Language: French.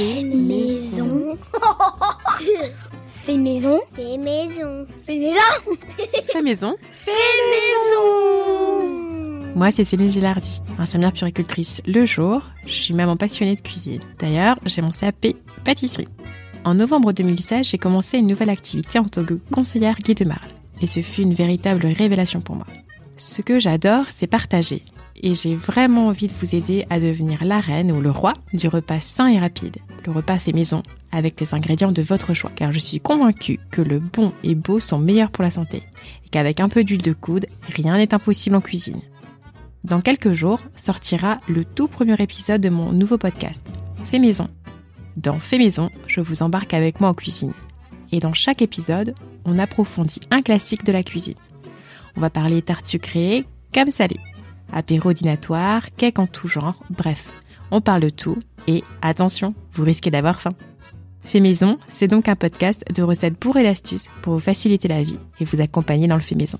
Fait maison. Fait maison. Fait maison. Fait maison. Fait maison. Fait maison. Moi, c'est Céline Gilardi, infirmière puricultrice le jour. Je suis maman passionnée de cuisine. D'ailleurs, j'ai mon CAP pâtisserie. En novembre 2016, j'ai commencé une nouvelle activité en tant que conseillère guide de Marle. Et ce fut une véritable révélation pour moi. Ce que j'adore, c'est partager. Et j'ai vraiment envie de vous aider à devenir la reine ou le roi du repas sain et rapide. Le repas fait maison, avec les ingrédients de votre choix. Car je suis convaincue que le bon et beau sont meilleurs pour la santé. Et qu'avec un peu d'huile de coude, rien n'est impossible en cuisine. Dans quelques jours sortira le tout premier épisode de mon nouveau podcast, Fait Maison. Dans Fait Maison, je vous embarque avec moi en cuisine. Et dans chaque épisode, on approfondit un classique de la cuisine. On va parler tarte sucrée, comme salée, apéro dînatoire, cake en tout genre, bref, on parle de tout et attention, vous risquez d'avoir faim. Fait Maison, c'est donc un podcast de recettes pour et d'astuces pour vous faciliter la vie et vous accompagner dans le fait maison.